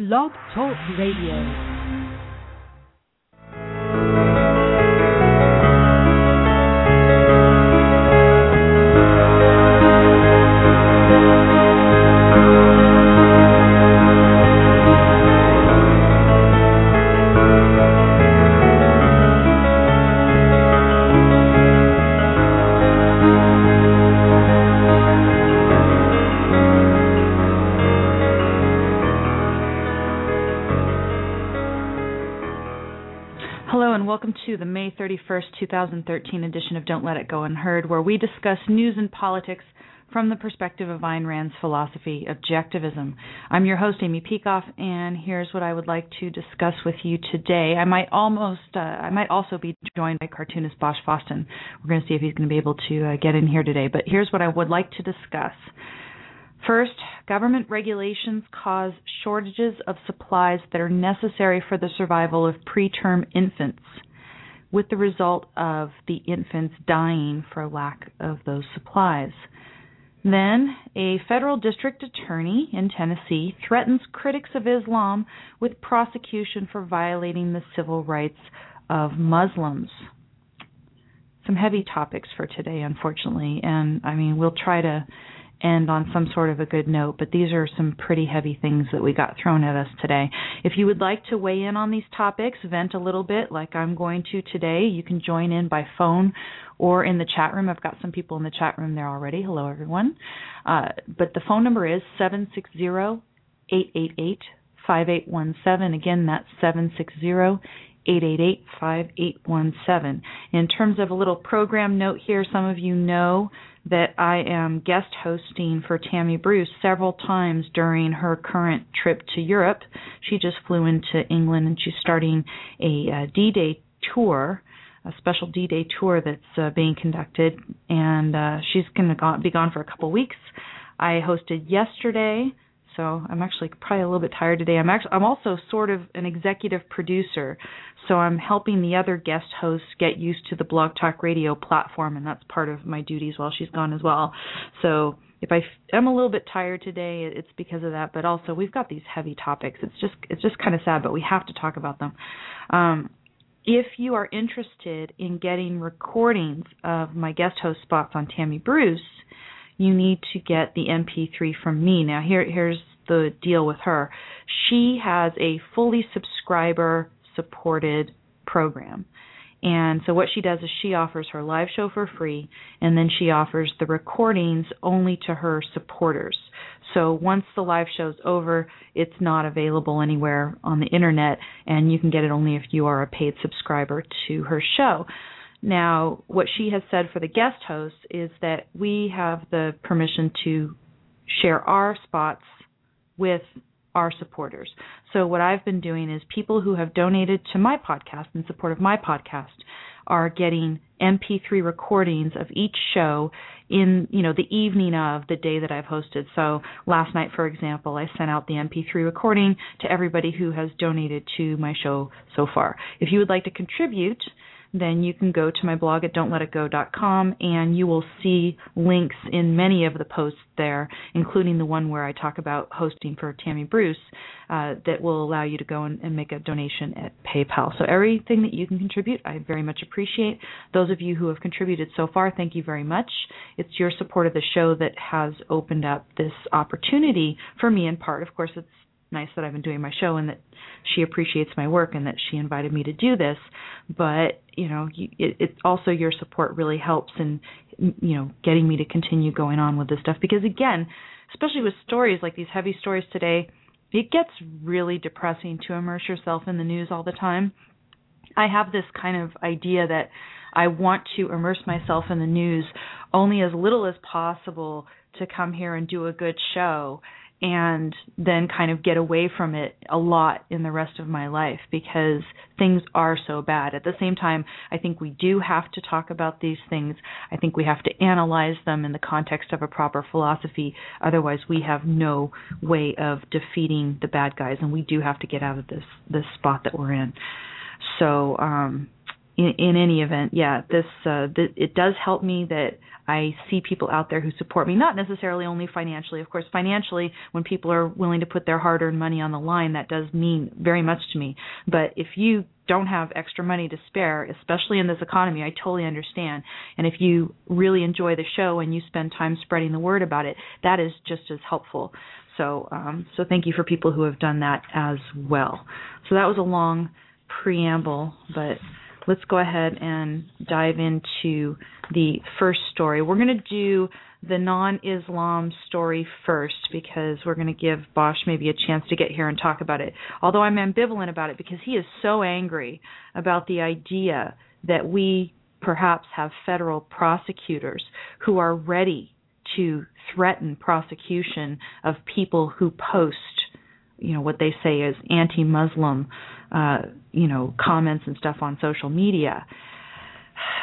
Blog Talk Radio. 31st, 2013 edition of Don't Let It Go Unheard, where we discuss news and politics from the perspective of Ayn Rand's philosophy, objectivism. I'm your host, Amy Peikoff, and here's what I would like to discuss with you today. I might almost, uh, I might also be joined by cartoonist Bosch Fawstin. We're going to see if he's going to be able to uh, get in here today. But here's what I would like to discuss. First, government regulations cause shortages of supplies that are necessary for the survival of preterm infants with the result of the infants dying for lack of those supplies. Then, a federal district attorney in Tennessee threatens critics of Islam with prosecution for violating the civil rights of Muslims. Some heavy topics for today, unfortunately, and I mean, we'll try to end on some sort of a good note, but these are some pretty heavy things that we got thrown at us today. If you would like to weigh in on these topics, vent a little bit like I'm going to today, you can join in by phone or in the chat room. I've got some people in the chat room there already. Hello, everyone. Uh, but the phone number is 760 888 5817. Again, that's 760 888 5817. In terms of a little program note here, some of you know that I am guest hosting for Tammy Bruce several times during her current trip to Europe. She just flew into England and she's starting a uh, D-Day tour, a special D-Day tour that's uh, being conducted, and uh, she's going to be gone for a couple weeks. I hosted yesterday so I'm actually probably a little bit tired today. I'm actually I'm also sort of an executive producer, so I'm helping the other guest hosts get used to the Blog Talk Radio platform, and that's part of my duties while she's gone as well. So if I am a little bit tired today, it's because of that. But also we've got these heavy topics. It's just it's just kind of sad, but we have to talk about them. Um, if you are interested in getting recordings of my guest host spots on Tammy Bruce, you need to get the MP3 from me. Now here here's the deal with her. She has a fully subscriber supported program. And so what she does is she offers her live show for free and then she offers the recordings only to her supporters. So once the live show's over, it's not available anywhere on the internet and you can get it only if you are a paid subscriber to her show. Now, what she has said for the guest hosts is that we have the permission to share our spots with our supporters. So, what I've been doing is people who have donated to my podcast in support of my podcast are getting MP3 recordings of each show in, you know, the evening of the day that I've hosted. So, last night, for example, I sent out the MP3 recording to everybody who has donated to my show so far. If you would like to contribute, then you can go to my blog at don'tletitgo.com and you will see links in many of the posts there, including the one where I talk about hosting for Tammy Bruce, uh, that will allow you to go and, and make a donation at PayPal. So everything that you can contribute, I very much appreciate. Those of you who have contributed so far, thank you very much. It's your support of the show that has opened up this opportunity for me in part. Of course, it's nice that I've been doing my show and that she appreciates my work and that she invited me to do this. But you know, it, it also your support really helps in you know getting me to continue going on with this stuff because again, especially with stories like these heavy stories today, it gets really depressing to immerse yourself in the news all the time. I have this kind of idea that I want to immerse myself in the news only as little as possible to come here and do a good show and then kind of get away from it a lot in the rest of my life because things are so bad. At the same time, I think we do have to talk about these things. I think we have to analyze them in the context of a proper philosophy. Otherwise, we have no way of defeating the bad guys, and we do have to get out of this this spot that we're in. So, um, in, in any event, yeah, this uh, it does help me that I see people out there who support me, not necessarily only financially. Of course, financially, when people are willing to put their hard-earned money on the line, that does mean very much to me. But if you don't have extra money to spare, especially in this economy, I totally understand. And if you really enjoy the show and you spend time spreading the word about it, that is just as helpful. So, um, so thank you for people who have done that as well. So that was a long preamble, but let's go ahead and dive into the first story. We're going to do the non Islam story first because we're going to give Bosch maybe a chance to get here and talk about it. Although I'm ambivalent about it because he is so angry about the idea that we perhaps have federal prosecutors who are ready to threaten prosecution of people who post, you know, what they say is anti-Muslim, uh, you know, comments and stuff on social media.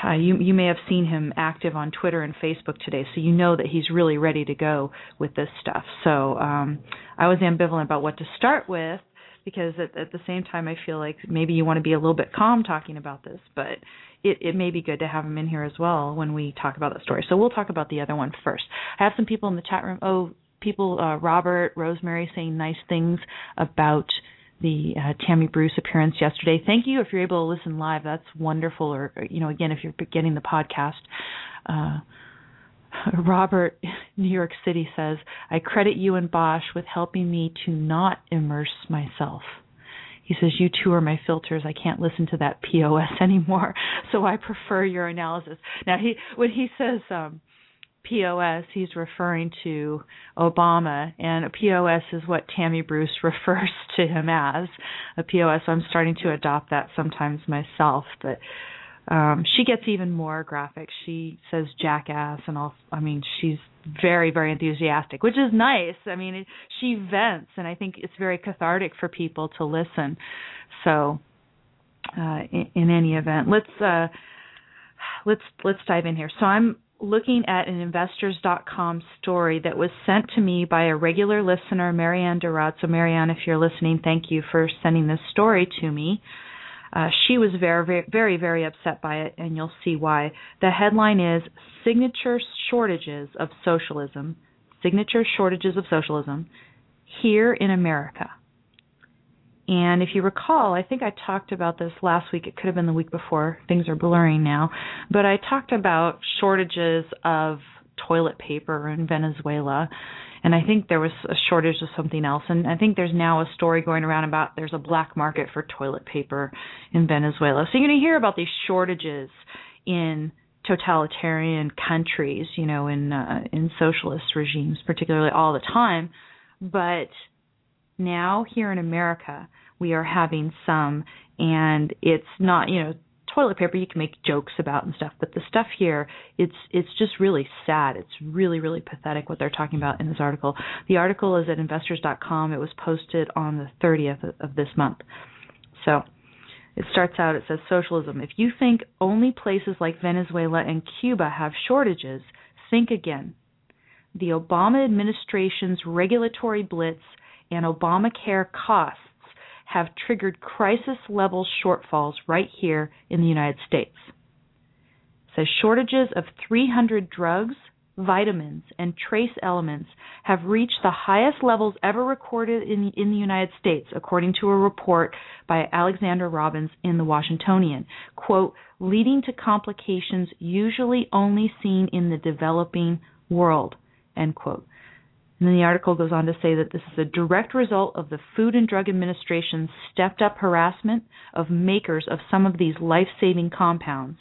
Uh, you you may have seen him active on Twitter and Facebook today, so you know that he's really ready to go with this stuff. So um, I was ambivalent about what to start with because at, at the same time I feel like maybe you want to be a little bit calm talking about this, but it, it may be good to have him in here as well when we talk about that story. So we'll talk about the other one first. I have some people in the chat room. Oh, people, uh, Robert, Rosemary, saying nice things about the uh, Tammy Bruce appearance yesterday. Thank you if you're able to listen live. That's wonderful. Or, you know, again, if you're getting the podcast. Uh, Robert, New York City says, I credit you and Bosch with helping me to not immerse myself he says you two are my filters i can't listen to that pos anymore so i prefer your analysis now he when he says um pos he's referring to obama and pos is what tammy bruce refers to him as. A pos i'm starting to adopt that sometimes myself but um she gets even more graphic. She says jackass and all i mean she's very very enthusiastic which is nice. I mean it, she vents and i think it's very cathartic for people to listen. So uh in, in any event let's uh let's let's dive in here. So i'm looking at an investors.com story that was sent to me by a regular listener marianne Durrott. so marianne if you're listening thank you for sending this story to me uh, she was very, very, very upset by it, and you'll see why. The headline is Signature Shortages of Socialism. Signature Shortages of Socialism here in America. And if you recall, I think I talked about this last week. It could have been the week before. Things are blurring now. But I talked about shortages of toilet paper in Venezuela and I think there was a shortage of something else. And I think there's now a story going around about there's a black market for toilet paper in Venezuela. So you're going to hear about these shortages in totalitarian countries, you know, in uh, in socialist regimes, particularly all the time. But now here in America, we are having some, and it's not, you know, toilet paper you can make jokes about and stuff, but the stuff here it's it's just really sad. It's really really pathetic what they're talking about in this article. The article is at investors.com. It was posted on the 30th of this month. So, it starts out it says socialism. If you think only places like Venezuela and Cuba have shortages, think again. The Obama administration's regulatory blitz and Obamacare costs have triggered crisis level shortfalls right here in the United States. Says shortages of 300 drugs, vitamins, and trace elements have reached the highest levels ever recorded in, in the United States, according to a report by Alexander Robbins in the Washingtonian. Quote, leading to complications usually only seen in the developing world, end quote. And then the article goes on to say that this is a direct result of the Food and Drug Administration's stepped up harassment of makers of some of these life saving compounds,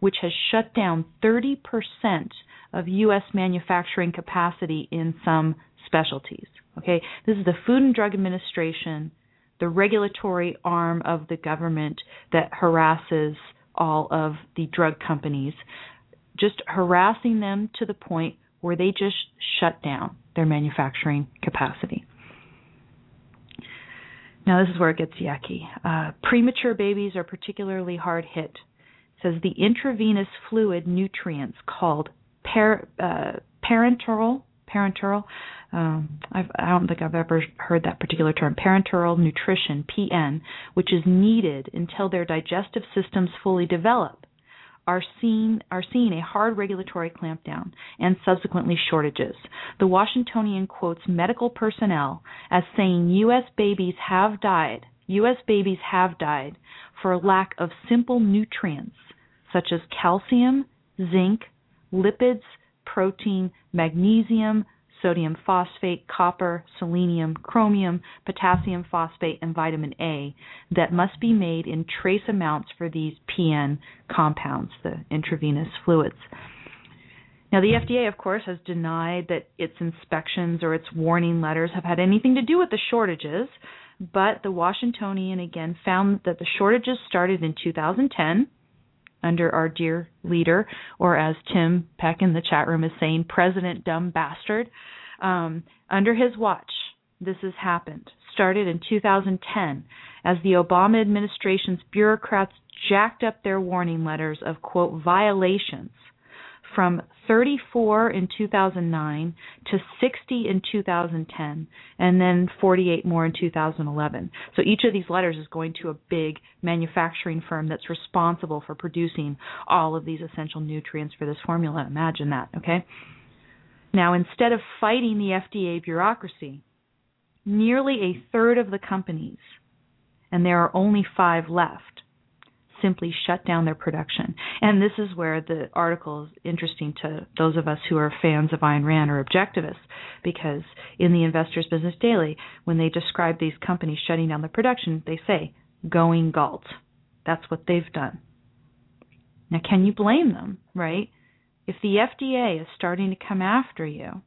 which has shut down 30% of U.S. manufacturing capacity in some specialties. Okay, this is the Food and Drug Administration, the regulatory arm of the government that harasses all of the drug companies, just harassing them to the point where they just shut down their manufacturing capacity. Now, this is where it gets yucky. Uh, premature babies are particularly hard hit. It says the intravenous fluid nutrients called uh, parenteral, parenteral um, I've, I don't think I've ever heard that particular term, parenteral nutrition, PN, which is needed until their digestive systems fully develop, are seen are seeing a hard regulatory clampdown and subsequently shortages. The Washingtonian quotes medical personnel as saying U.S. babies have died. U.S. babies have died for lack of simple nutrients such as calcium, zinc, lipids, protein, magnesium, sodium phosphate, copper, selenium, chromium, potassium phosphate, and vitamin A that must be made in trace amounts for these PN compounds, the intravenous fluids. Now, the FDA, of course, has denied that its inspections or its warning letters have had anything to do with the shortages, but the Washingtonian again found that the shortages started in 2010 under our dear leader, or as Tim Peck in the chat room is saying, President Dumb Bastard. Um, under his watch, this has happened. Started in 2010 as the Obama administration's bureaucrats jacked up their warning letters of, quote, violations from 34 in 2009 to 60 in 2010, and then 48 more in 2011. So each of these letters is going to a big manufacturing firm that's responsible for producing all of these essential nutrients for this formula. Imagine that, okay? Now, instead of fighting the FDA bureaucracy, nearly a third of the companies, and there are only five left, simply shut down their production. And this is where the article is interesting to those of us who are fans of Ayn Rand or objectivists, because in the Investors Business Daily, when they describe these companies shutting down the production, they say, going galt. That's what they've done. Now, can you blame them, right? if the FDA is starting to come after you,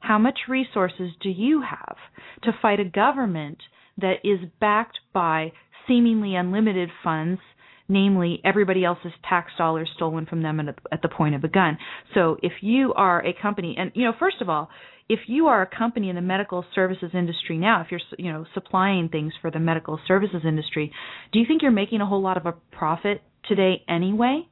how much resources do you have to fight a government that is backed by seemingly unlimited funds, namely everybody else's tax dollars stolen from them at the point of a gun? So if you are a company, and you know, first of all, if you are a company in the medical services industry now, if you're you know supplying things for the medical services industry, do you think you're making a whole lot of a profit today anyway?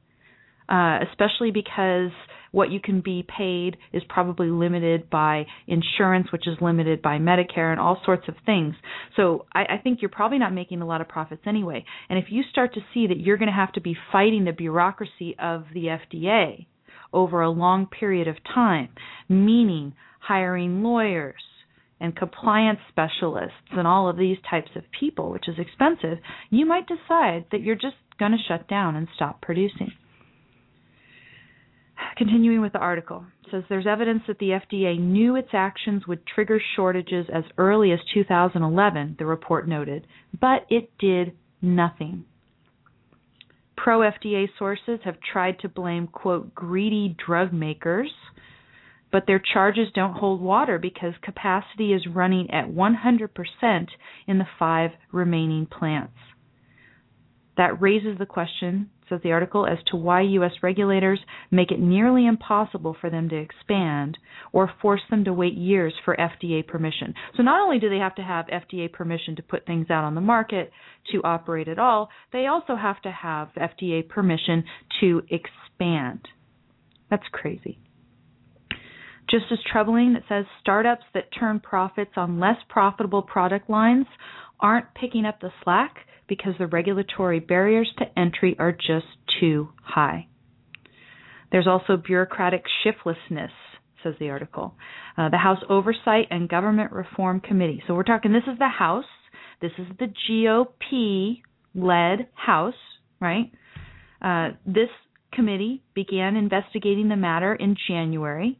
Uh, especially because what you can be paid is probably limited by insurance, which is limited by Medicare and all sorts of things. So I, I think you're probably not making a lot of profits anyway. And if you start to see that you're going to have to be fighting the bureaucracy of the FDA over a long period of time, meaning hiring lawyers, and compliance specialists and all of these types of people, which is expensive, you might decide that you're just going to shut down and stop producing. Continuing with the article, says there's evidence that the FDA knew its actions would trigger shortages as early as 2011, the report noted, but it did nothing. Pro FDA sources have tried to blame, quote, greedy drug makers, but their charges don't hold water because capacity is running at 100% in the five remaining plants. That raises the question says the article, as to why U.S. regulators make it nearly impossible for them to expand or force them to wait years for FDA permission. So not only do they have to have FDA permission to put things out on the market to operate at all, they also have to have FDA permission to expand. That's crazy. Just as troubling, it says startups that turn profits on less profitable product lines aren't picking up the slack because the regulatory barriers to entry are just too high. There's also bureaucratic shiftlessness, says the article. Uh, the House Oversight and Government Reform Committee. So we're talking, this is the House, this is the GOP led House, right? Uh, this committee began investigating the matter in January.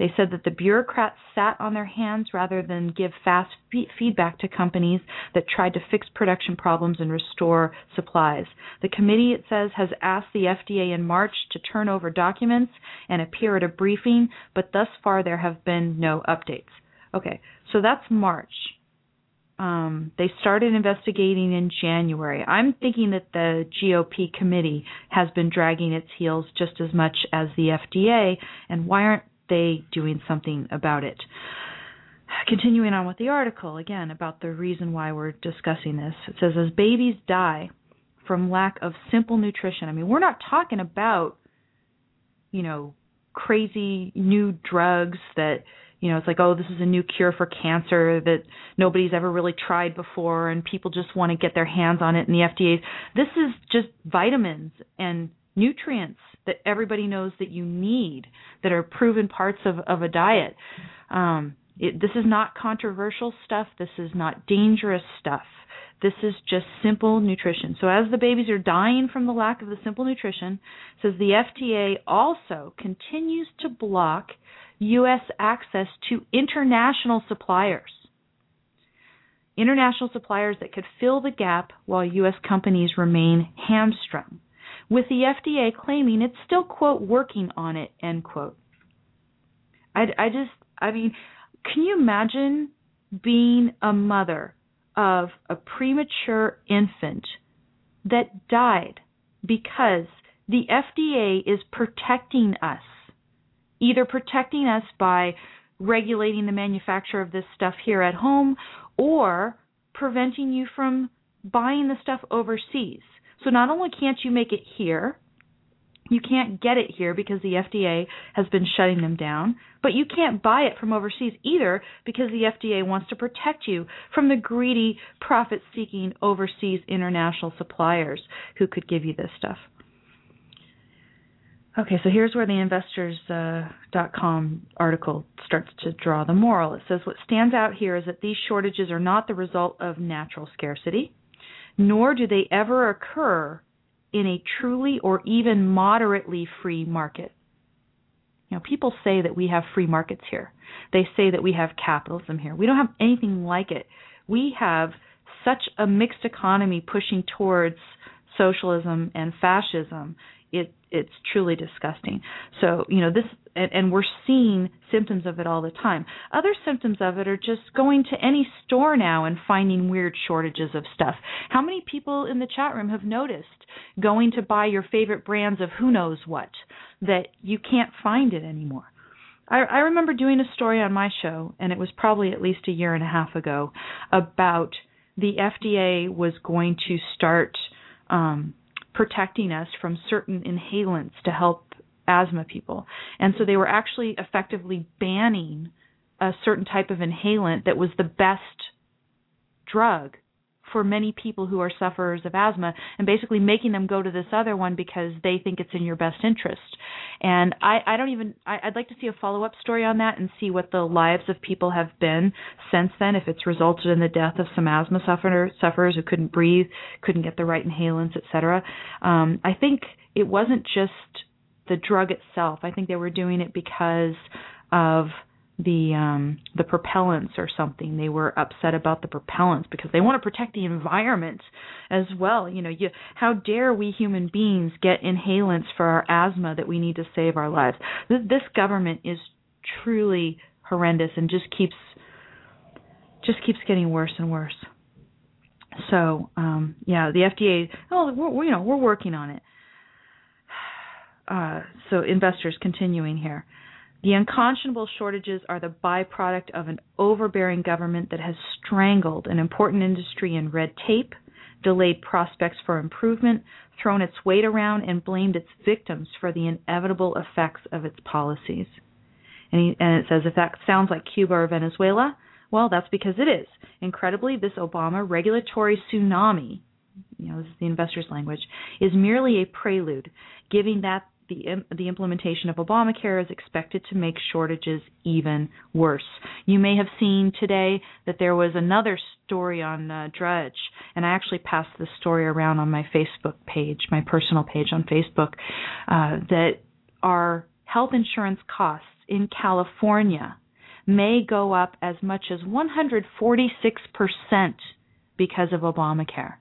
They said that the bureaucrats sat on their hands rather than give fast feedback to companies that tried to fix production problems and restore supplies. The committee, it says, has asked the FDA in March to turn over documents and appear at a briefing, but thus far there have been no updates. Okay, so that's March. Um, they started investigating in January. I'm thinking that the GOP committee has been dragging its heels just as much as the FDA, and why aren't they doing something about it? Continuing on with the article, again, about the reason why we're discussing this. It says, as babies die from lack of simple nutrition, I mean, we're not talking about, you know, crazy new drugs that you know, it's like, oh, this is a new cure for cancer that nobody's ever really tried before, and people just want to get their hands on it. And the FDA, this is just vitamins and nutrients that everybody knows that you need that are proven parts of, of a diet. Um, it, this is not controversial stuff. This is not dangerous stuff. This is just simple nutrition. So as the babies are dying from the lack of the simple nutrition, says the FDA also continues to block U.S. access to international suppliers. International suppliers that could fill the gap while U.S. companies remain hamstrung, with the FDA claiming it's still, quote, working on it, end quote. I, I just, I mean, can you imagine being a mother of a premature infant that died because the FDA is protecting us either protecting us by regulating the manufacture of this stuff here at home or preventing you from buying the stuff overseas. So not only can't you make it here, you can't get it here because the FDA has been shutting them down, but you can't buy it from overseas either because the FDA wants to protect you from the greedy, profit seeking overseas international suppliers who could give you this stuff. Okay, so here's where the investors.com uh, article starts to draw the moral. It says what stands out here is that these shortages are not the result of natural scarcity, nor do they ever occur in a truly or even moderately free market. You know, people say that we have free markets here. They say that we have capitalism here. We don't have anything like it. We have such a mixed economy pushing towards socialism and fascism it it's truly disgusting. So, you know, this and, and, we're seeing symptoms of it all the time. Other symptoms of it are just going to any store now and finding weird shortages of stuff. How many people in the chat room have noticed going to buy your favorite brands of who knows what that you can't find it anymore? I, I remember doing a story on my show, and it was probably at least a year and a half ago, about the FDA was going to start um, protecting us from certain inhalants to help asthma people. And so they were actually effectively banning a certain type of inhalant that was the best drug for many people who are sufferers of asthma and basically making them go to this other one because they think it's in your best interest. And I, I don't even I, I'd like to see a follow up story on that and see what the lives of people have been since then, if it's resulted in the death of some asthma sufferer, sufferers who couldn't breathe, couldn't get the right inhalants, etc. Um, I think it wasn't just the drug itself. I think they were doing it because of the um the propellants or something. They were upset about the propellants because they want to protect the environment as well. You know you how dare we human beings get inhalants for our asthma that we need to save our lives? This, this government is truly horrendous and just keeps just keeps getting worse and worse. So um yeah the FDA oh we're you know we're working on it. Uh so investors continuing here the unconscionable shortages are the byproduct of an overbearing government that has strangled an important industry in red tape, delayed prospects for improvement, thrown its weight around, and blamed its victims for the inevitable effects of its policies. And, he, and it says if that sounds like Cuba or Venezuela, well, that's because it is. Incredibly, this Obama regulatory tsunami, you know, this is the investor's language, is merely a prelude, giving that the the implementation of Obamacare is expected to make shortages even worse. You may have seen today that there was another story on uh, Drudge, and I actually passed this story around on my Facebook page, my personal page on Facebook, uh, that our health insurance costs in California may go up as much as 146% because of Obamacare.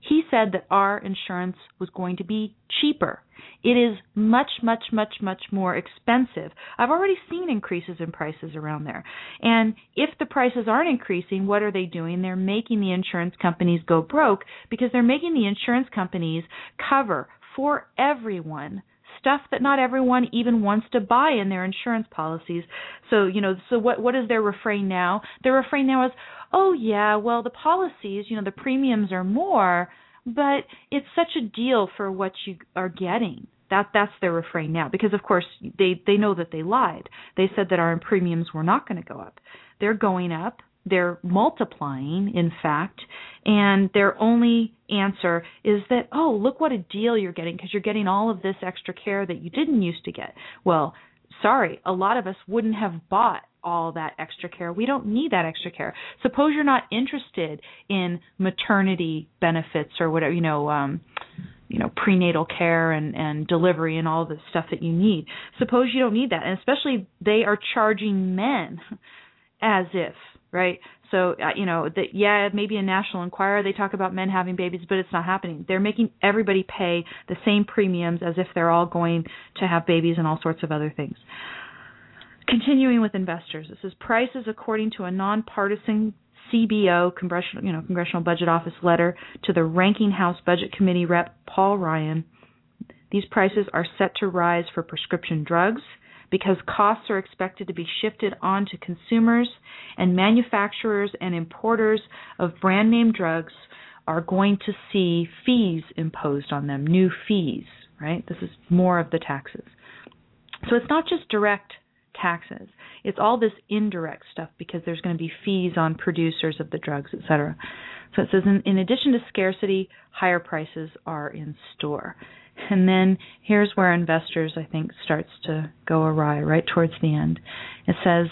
He said that our insurance was going to be cheaper. It is much, much, much, much more expensive. I've already seen increases in prices around there. And if the prices aren't increasing, what are they doing? They're making the insurance companies go broke because they're making the insurance companies cover for everyone stuff that not everyone even wants to buy in their insurance policies. So, you know, so what what is their refrain now? Their refrain now is, oh yeah, well the policies, you know, the premiums are more, but it's such a deal for what you are getting. That that's their refrain now because of course they they know that they lied. They said that our premiums were not going to go up. They're going up. They're multiplying, in fact, and their only answer is that, oh, look what a deal you're getting because you're getting all of this extra care that you didn't used to get. Well, sorry, a lot of us wouldn't have bought all that extra care. We don't need that extra care. Suppose you're not interested in maternity benefits or whatever, you know, um you know, prenatal care and and delivery and all the stuff that you need. Suppose you don't need that. And especially they are charging men as if, right? So, uh, you know, that yeah, maybe a National Enquirer they talk about men having babies, but it's not happening. They're making everybody pay the same premiums as if they're all going to have babies and all sorts of other things. Continuing with investors, this is prices according to a nonpartisan CBO, Congressional, you know, Congressional Budget Office letter to the Ranking House Budget Committee rep Paul Ryan. These prices are set to rise for prescription drugs because costs are expected to be shifted onto consumers and manufacturers and importers of brand name drugs are going to see fees imposed on them, new fees, right? This is more of the taxes. So it's not just direct taxes. It's all this indirect stuff because there's going to be fees on producers of the drugs, etc. So it says in, in addition to scarcity, higher prices are in store. And then here's where investors, I think, starts to go awry right towards the end. It says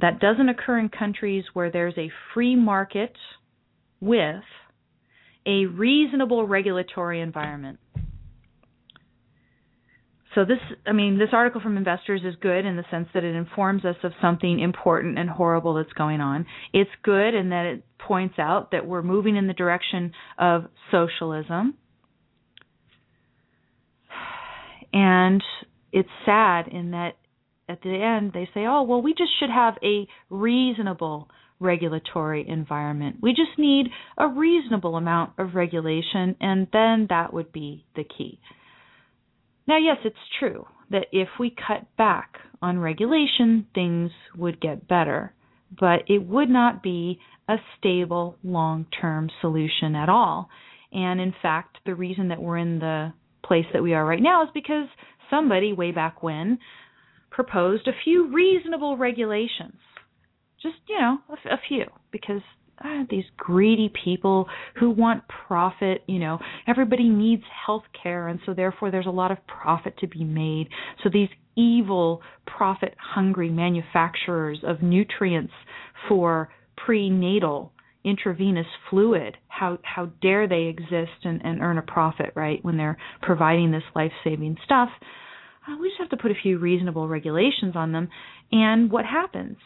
that doesn't occur in countries where there's a free market with a reasonable regulatory environment. So this, I mean, this article from Investors is good in the sense that it informs us of something important and horrible that's going on. It's good in that it points out that we're moving in the direction of socialism. And it's sad in that at the end they say, oh, well, we just should have a reasonable regulatory environment. We just need a reasonable amount of regulation, and then that would be the key. Now, yes, it's true that if we cut back on regulation, things would get better, but it would not be a stable long term solution at all. And in fact, the reason that we're in the place that we are right now is because somebody way back when proposed a few reasonable regulations. Just, you know, a, a few, because ah, these greedy people who want profit, you know, everybody needs health care, and so therefore there's a lot of profit to be made. So these evil, profit hungry manufacturers of nutrients for prenatal intravenous fluid how how dare they exist and, and earn a profit right when they're providing this life saving stuff uh, we just have to put a few reasonable regulations on them and what happens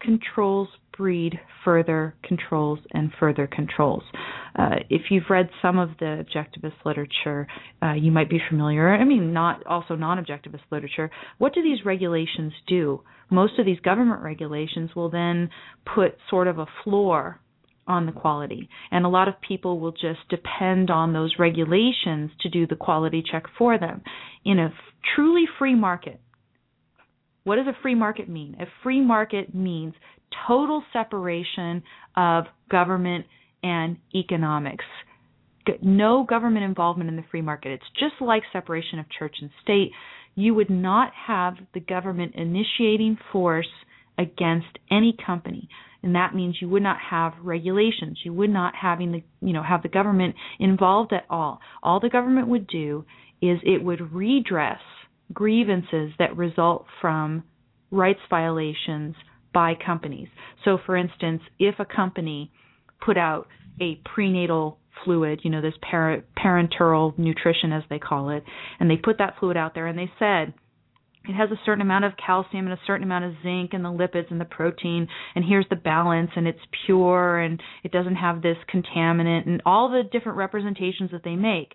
controls breed further controls and further controls. Uh, if you've read some of the objectivist literature, uh, you might be familiar. I mean, not also non-objectivist literature. What do these regulations do? Most of these government regulations will then put sort of a floor on the quality. And a lot of people will just depend on those regulations to do the quality check for them. In a f- truly free market, what does a free market mean? A free market means total separation of government and economics. No government involvement in the free market. It's just like separation of church and state. You would not have the government initiating force against any company and that means you would not have regulations you would not having the you know have the government involved at all all the government would do is it would redress grievances that result from rights violations by companies. So, for instance, if a company put out a prenatal fluid, you know, this par- parenteral nutrition as they call it, and they put that fluid out there and they said, it has a certain amount of calcium and a certain amount of zinc and the lipids and the protein and here's the balance and it's pure and it doesn't have this contaminant and all the different representations that they make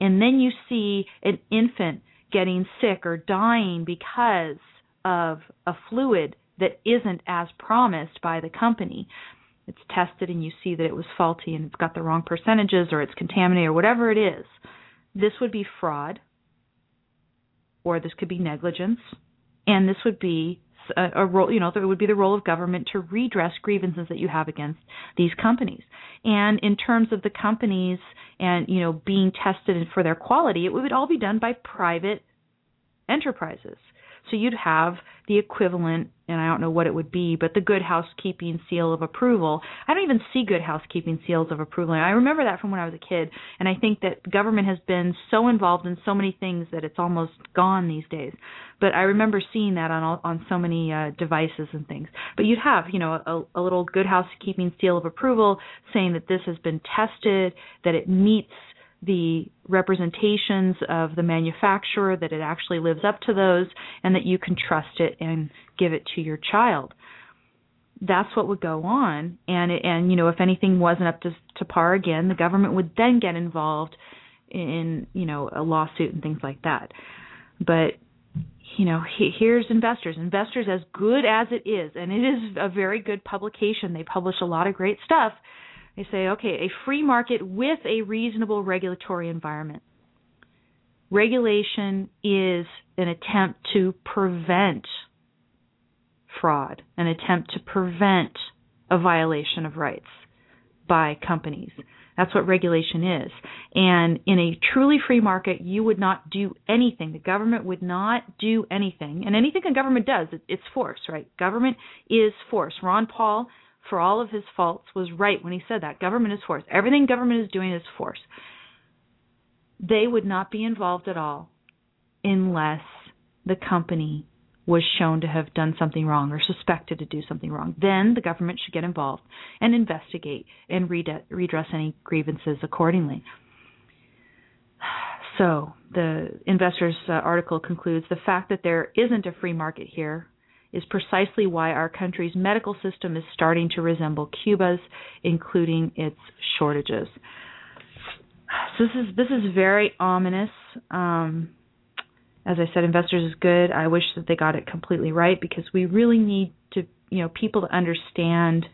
and then you see an infant getting sick or dying because of a fluid that isn't as promised by the company. It's tested and you see that it was faulty and it's got the wrong percentages or it's contaminated or whatever it is. This would be fraud or this could be negligence and this would be a, a role, you know, it would be the role of government to redress grievances that you have against these companies. And in terms of the companies and you know being tested for their quality, it would all be done by private enterprises. So you'd have the equivalent, and I don't know what it would be, but the good housekeeping seal of approval. I don't even see good housekeeping seals of approval. I remember that from when I was a kid, and I think that government has been so involved in so many things that it's almost gone these days. But I remember seeing that on all, on so many uh, devices and things. But you'd have, you know, a, a little good housekeeping seal of approval saying that this has been tested, that it meets the representations of the manufacturer, that it actually lives up to those, and that you can trust it and give it to your child. That's what would go on, and and you know if anything wasn't up to to par again, the government would then get involved in you know a lawsuit and things like that. But you know he, here's investors investors as good as it is and it is a very good publication they publish a lot of great stuff they say, okay, a free market with a reasonable regulatory environment. Regulation is an attempt to prevent fraud, an attempt to prevent a violation of rights by companies. That's what regulation is. And in a truly free market, you would not do anything. The government would not do anything. And anything a government does, it's force, right? Government is force. Ron Paul for all of his faults, was right when he said that. Government is force. Everything government is doing is force. They would not be involved at all unless the company was shown to have done something wrong or suspected to do something wrong. Then the government should get involved and investigate and redress any grievances accordingly. So, the investor's uh, article concludes the fact that there isn't a free market here is precisely why our country's medical system is starting to resemble Cuba's, including its shortages. So this is this is very ominous. Um, as I said, investors is good. I wish that they got it completely right because we really need to, you know, people to understand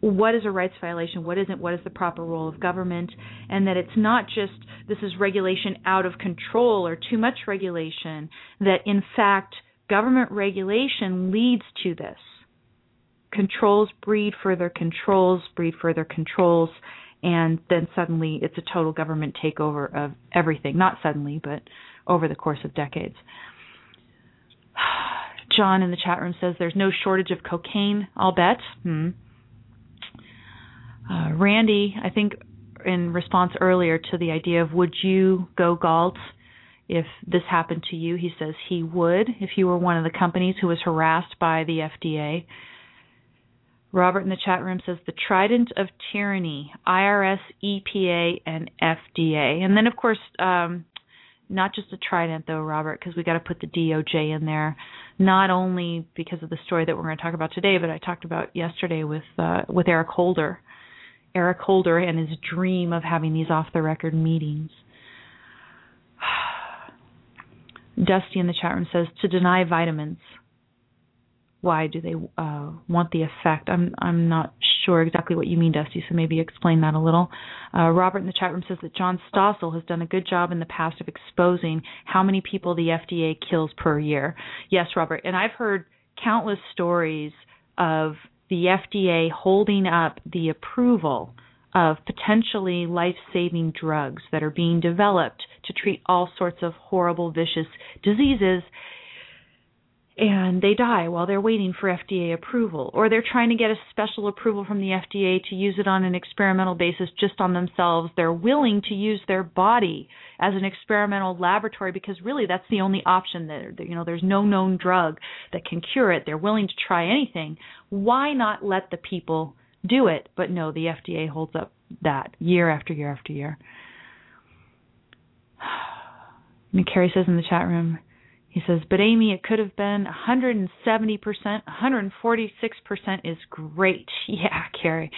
what is a rights violation, what isn't, what is the proper role of government, and that it's not just this is regulation out of control or too much regulation, that in fact government regulation leads to this. Controls breed further controls, breed further controls, and then suddenly it's a total government takeover of everything. Not suddenly, but over the course of decades. John in the chat room says there's no shortage of cocaine, I'll bet. Hmm. Uh, Randy, I think in response earlier to the idea of would you go Galt if this happened to you, he says he would if you were one of the companies who was harassed by the FDA. Robert in the chat room says the trident of tyranny, IRS, EPA, and FDA. And then, of course, um, not just a trident, though, Robert, because we got to put the DOJ in there. Not only because of the story that we're going to talk about today, but I talked about yesterday with uh, with Eric Holder. Eric Holder and his dream of having these off the record meetings. Dusty in the chat room says to deny vitamins. Why do they uh, want the effect? I'm I'm not sure exactly what you mean, Dusty. So maybe explain that a little. Uh, Robert in the chat room says that John Stossel has done a good job in the past of exposing how many people the FDA kills per year. Yes, Robert, and I've heard countless stories of the FDA holding up the approval of potentially life saving drugs that are being developed to treat all sorts of horrible, vicious diseases. And they die while they're waiting for FDA approval. Or they're trying to get a special approval from the FDA to use it on an experimental basis just on themselves. They're willing to use their body as an experimental laboratory because really that's the only option there. You know, there's no known drug that can cure it. They're willing to try anything. Why not let the people do it. But no, the FDA holds up that year after year after year. And Carrie says in the chat room, he says, but Amy, it could have been 170%, 146% is great. Yeah, Carrie.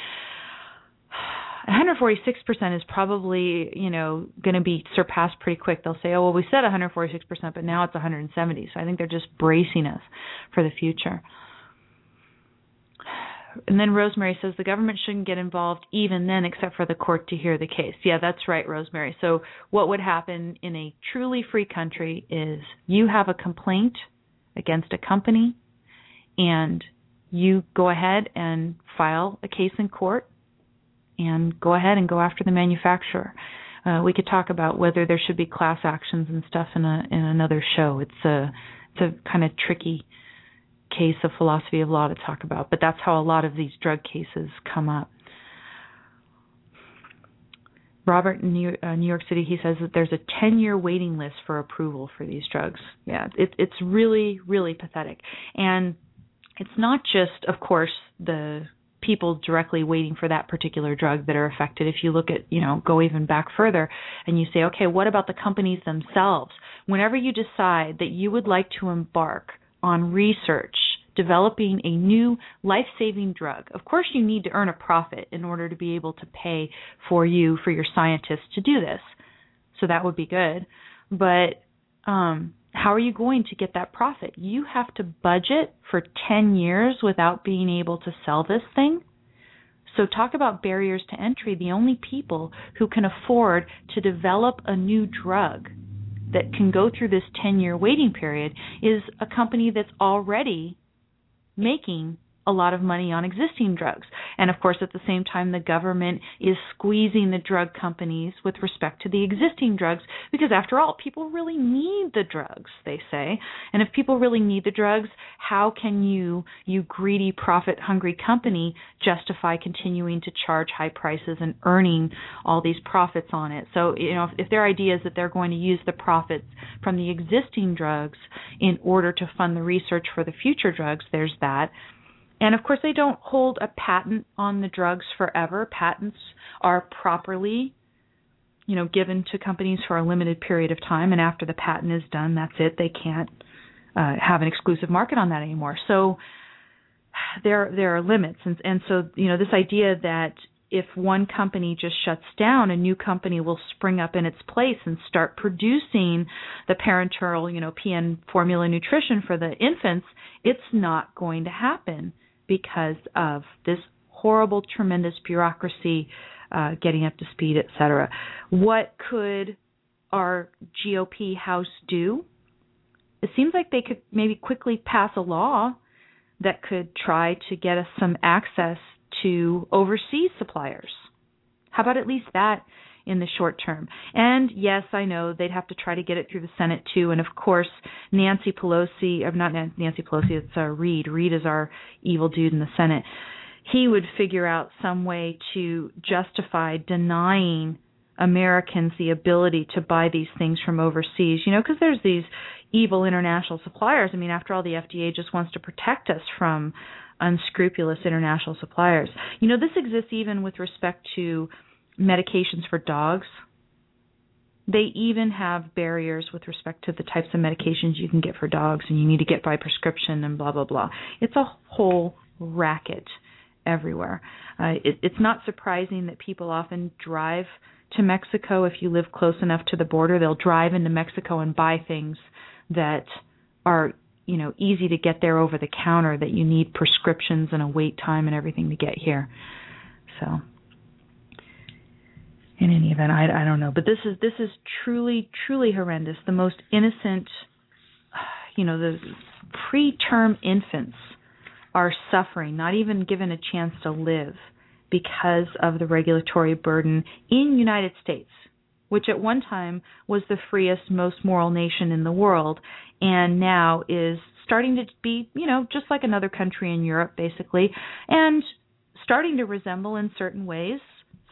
146% is probably, you know, going to be surpassed pretty quick. They'll say, "Oh, well, we said 146%, but now it's 170." So I think they're just bracing us for the future and then Rosemary says the government shouldn't get involved even then except for the court to hear the case. Yeah, that's right, Rosemary. So what would happen in a truly free country is you have a complaint against a company, and you go ahead and file a case in court and go ahead and go after the manufacturer. Uh, we could talk about whether there should be class actions and stuff in a in another show. It's a it's a kind of tricky case of philosophy of law to talk about, but that's how a lot of these drug cases come up. Robert in New, uh, New York City, he says that there's a 10 year waiting list for approval for these drugs. Yeah, it, it's really, really pathetic. And it's not just, of course, the people directly waiting for that particular drug that are affected. If you look at, you know, go even back further and you say, okay, what about the companies themselves? Whenever you decide that you would like to embark on research developing a new life saving drug. Of course, you need to earn a profit in order to be able to pay for you, for your scientists to do this. So that would be good. But um, how are you going to get that profit? You have to budget for 10 years without being able to sell this thing. So, talk about barriers to entry. The only people who can afford to develop a new drug that can go through this 10 year waiting period is a company that's already making a lot of money on existing drugs. And of course, at the same time, the government is squeezing the drug companies with respect to the existing drugs because, after all, people really need the drugs, they say. And if people really need the drugs, how can you, you greedy, profit hungry company, justify continuing to charge high prices and earning all these profits on it? So, you know, if, if their idea is that they're going to use the profits from the existing drugs in order to fund the research for the future drugs, there's that. And of course, they don't hold a patent on the drugs forever. Patents are properly, you know, given to companies for a limited period of time, and after the patent is done, that's it. They can't uh, have an exclusive market on that anymore. So there there are limits, and and so you know this idea that if one company just shuts down, a new company will spring up in its place and start producing the parenteral, you know, PN formula nutrition for the infants. It's not going to happen because of this horrible, tremendous bureaucracy uh, getting up to speed, etc. What could our GOP House do? It seems like they could maybe quickly pass a law that could try to get us some access to overseas suppliers. How about at least that in the short term. And yes, I know they'd have to try to get it through the Senate too. And of course, Nancy Pelosi, or not Nancy Pelosi, it's uh, Reid. Reid is our evil dude in the Senate. He would figure out some way to justify denying Americans the ability to buy these things from overseas. You know, because there's these evil international suppliers. I mean, after all, the FDA just wants to protect us from unscrupulous international suppliers. You know, this exists even with respect to medications for dogs. They even have barriers with respect to the types of medications you can get for dogs, and you need to get by prescription and blah blah blah. It's a whole racket everywhere. Uh, it, it's not surprising that people often drive to Mexico if you live close enough to the border. They'll drive into Mexico and buy things that are you know easy to get there over the counter that you need prescriptions and a wait time and everything to get here. So in any event, I, I don't know, but this is this is truly truly horrendous. The most innocent, you know, the preterm infants are suffering, not even given a chance to live because of the regulatory burden in United States, which at one time was the freest, most moral nation in the world, and now is starting to be, you know, just like another country in Europe, basically, and starting to resemble in certain ways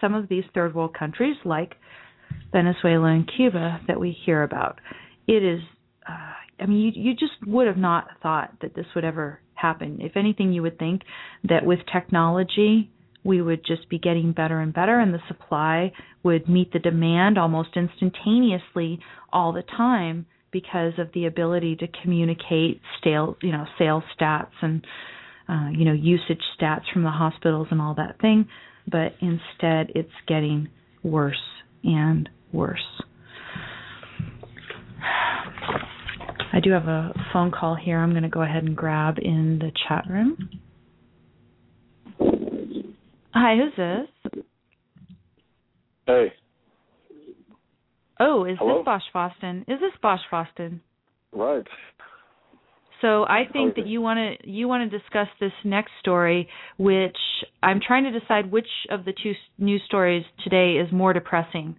some of these third world countries like Venezuela and Cuba that we hear about. It is, uh, I mean, you, you just would have not thought that this would ever happen. If anything, you would think that with technology, we would just be getting better and better, and the supply would meet the demand almost instantaneously all the time because of the ability to communicate stale, you know, sales stats and uh, you know usage stats from the hospitals and all that thing but instead it's getting worse and worse. I do have a phone call here. I'm going to go ahead and grab in the chat room. Hi, who's this? Hey. Oh, is Hello? this Bosch Fawstin? Is this Bosch Fawstin? Right. So I think that you want to you want to discuss this next story, which I'm trying to decide which of the two news stories today is more depressing.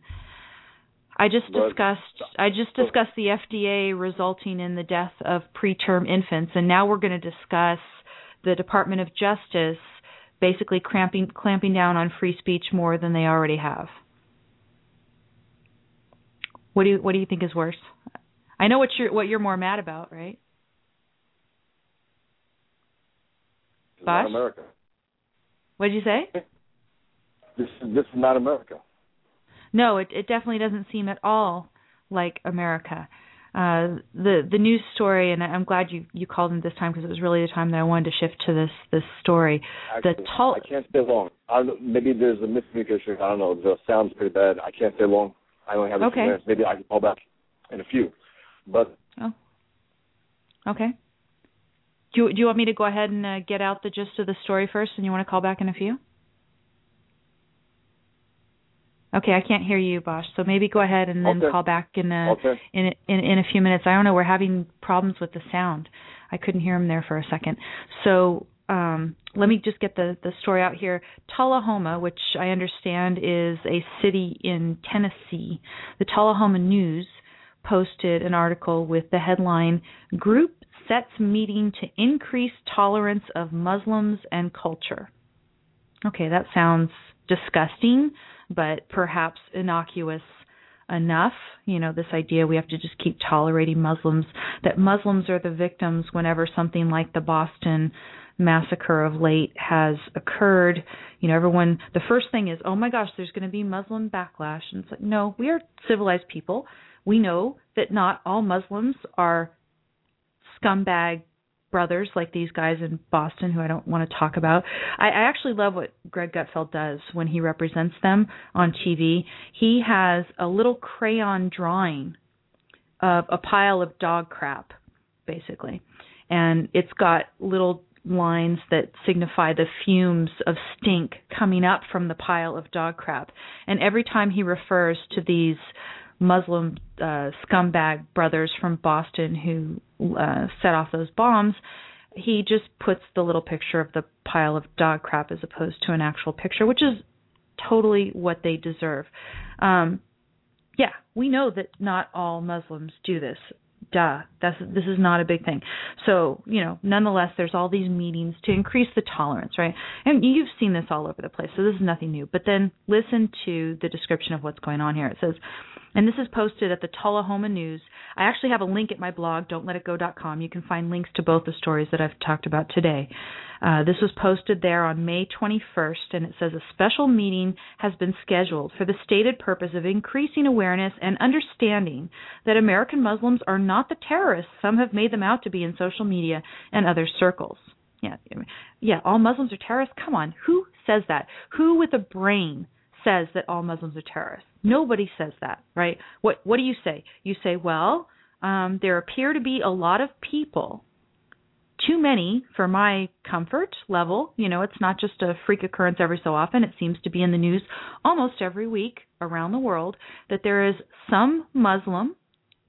I just discussed I just discussed the FDA resulting in the death of preterm infants, and now we're going to discuss the Department of Justice basically cramping clamping down on free speech more than they already have. What do you what do you think is worse? I know what you're what you're more mad about, right? Bosch? Not America. What did you say? This this is not America. No, it it definitely doesn't seem at all like America. Uh, the the news story, and I'm glad you you called in this time because it was really the time that I wanted to shift to this this story. Actually, the tall. I can't stay long. I maybe there's a miscommunication. I don't know. The sound's pretty bad. I can't stay long. I only have a okay. few minutes. Maybe I can call back in a few. But oh, okay. Do you, do you want me to go ahead and uh, get out the gist of the story first, and you want to call back in a few? Okay, I can't hear you, Bosch. So maybe go ahead and then okay. call back in a, okay. in, in in a few minutes. I don't know. We're having problems with the sound. I couldn't hear him there for a second. So um, let me just get the the story out here. Tullahoma, which I understand is a city in Tennessee, the Tullahoma News posted an article with the headline "Group Sets Meeting to Increase Tolerance of Muslims and Culture." Okay, that sounds disgusting but perhaps innocuous enough. You know, this idea we have to just keep tolerating Muslims, that Muslims are the victims whenever something like the Boston massacre of late has occurred. You know, everyone, the first thing is, oh my gosh, there's going to be Muslim backlash. And it's like, no, we are civilized people. We know that not all Muslims are scumbag brothers like these guys in Boston who I don't want to talk about. I, I actually love what Greg Gutfeld does when he represents them on TV. He has a little crayon drawing of a pile of dog crap, basically. And it's got little lines that signify the fumes of stink coming up from the pile of dog crap. And every time he refers to these Muslim uh, scumbag brothers from Boston who uh, set off those bombs, he just puts the little picture of the pile of dog crap as opposed to an actual picture, which is totally what they deserve. Um, yeah, we know that not all Muslims do this. Duh. That's this is not a big thing. So you know nonetheless there's all these meetings to increase the tolerance right? And you've seen this all over the place so this is nothing new. But then listen to the description of what's going on here. It says and this is posted at the Tullahoma News. I actually have a link at my blog, don'tletitgo.com. You can find links to both the stories that I've talked about today. Uh, this was posted there on May 21st, and it says a special meeting has been scheduled for the stated purpose of increasing awareness and understanding that American Muslims are not the terrorists some have made them out to be in social media and other circles. Yeah, yeah, all Muslims are terrorists. Come on, who says that? Who with a brain says that all Muslims are terrorists? Nobody says that, right? What What do you say? You say, well, um, there appear to be a lot of people too many for my comfort level. You know, it's not just a freak occurrence every so often. It seems to be in the news almost every week around the world that there is some Muslim.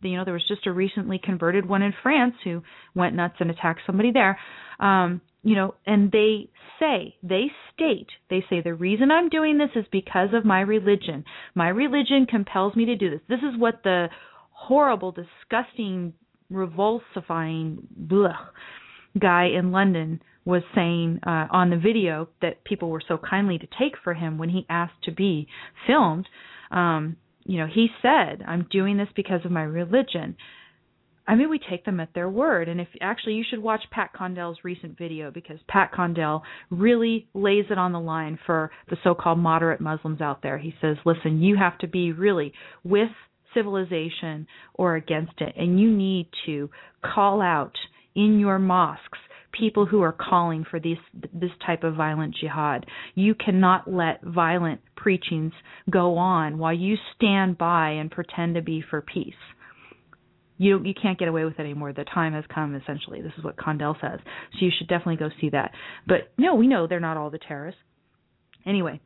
You know, there was just a recently converted one in France who went nuts and attacked somebody there. Um, you know, and they say, they state, they say, the reason I'm doing this is because of my religion. My religion compels me to do this. This is what the horrible, disgusting, revulsifying, blech, guy in London was saying uh, on the video that people were so kindly to take for him when he asked to be filmed. Um, you know, he said, "I'm doing this because of my religion." I mean, we take them at their word. And if actually, you should watch Pat Condell's recent video because Pat Condell really lays it on the line for the so-called moderate Muslims out there. He says, "Listen, you have to be really with civilization or against it, and you need to call out." in your mosques people who are calling for this this type of violent jihad. You cannot let violent preachings go on while you stand by and pretend to be for peace. You you can't get away with it anymore. The time has come. Essentially, this is what Condell says. So you should definitely go see that. But no, we know they're not all the terrorists. Anyway,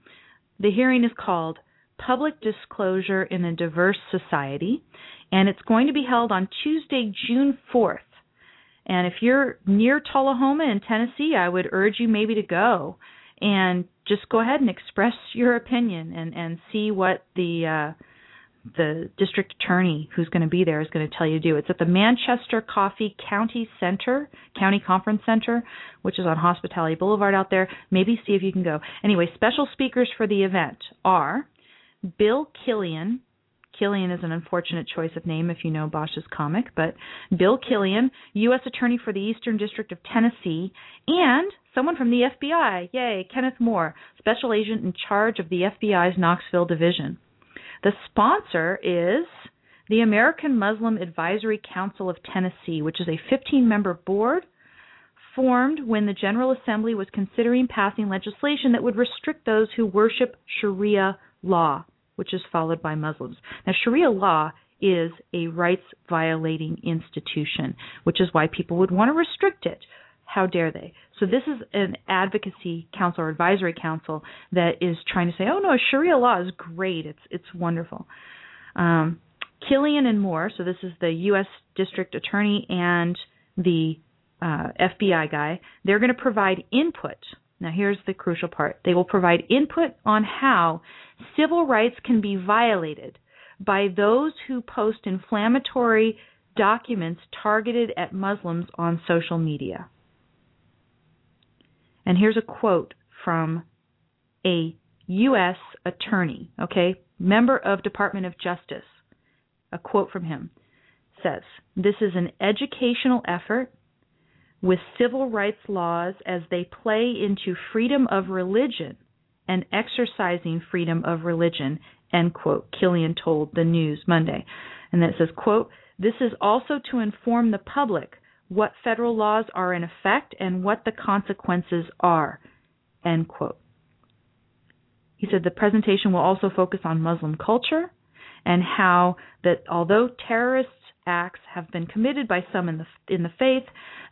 the hearing is called Public Disclosure in a Diverse Society, and it's going to be held on Tuesday, June 4th And if you're near Tullahoma in Tennessee, I would urge you maybe to go and just go ahead and express your opinion and and see what the uh the district attorney who's going to be there is going to tell you to do. It's at the Manchester Coffee County Center, County Conference Center, which is on Hospitality Boulevard out there. Maybe see if you can go. Anyway, special speakers for the event are Bill Killian. Killian is an unfortunate choice of name if you know Bosch's comic, but Bill Killian, U.S. Attorney for the Eastern District of Tennessee, and someone from the FBI. Yay, Kenneth Moore, Special Agent in charge of the FBI's Knoxville Division. The sponsor is the American Muslim Advisory Council of Tennessee, which is a 15 member board formed when the General Assembly was considering passing legislation that would restrict those who worship Sharia law, which is followed by Muslims. Now, Sharia law is a rights violating institution, which is why people would want to restrict it. How dare they? So this is an advocacy council or advisory council that is trying to say, oh no, Sharia law is great. It's it's wonderful. Um, Killian and Moore. So this is the U.S. District Attorney and the uh, FBI guy. They're going to provide input. Now here's the crucial part. They will provide input on how civil rights can be violated by those who post inflammatory documents targeted at Muslims on social media. And here's a quote from a U.S. attorney, okay, member of Department of Justice. A quote from him says, This is an educational effort with civil rights laws as they play into freedom of religion and exercising freedom of religion, end quote, Killian told the news Monday. And then it says, quote, this is also to inform the public what federal laws are in effect and what the consequences are. End quote. He said the presentation will also focus on Muslim culture and how that although terrorist acts have been committed by some in the in the faith,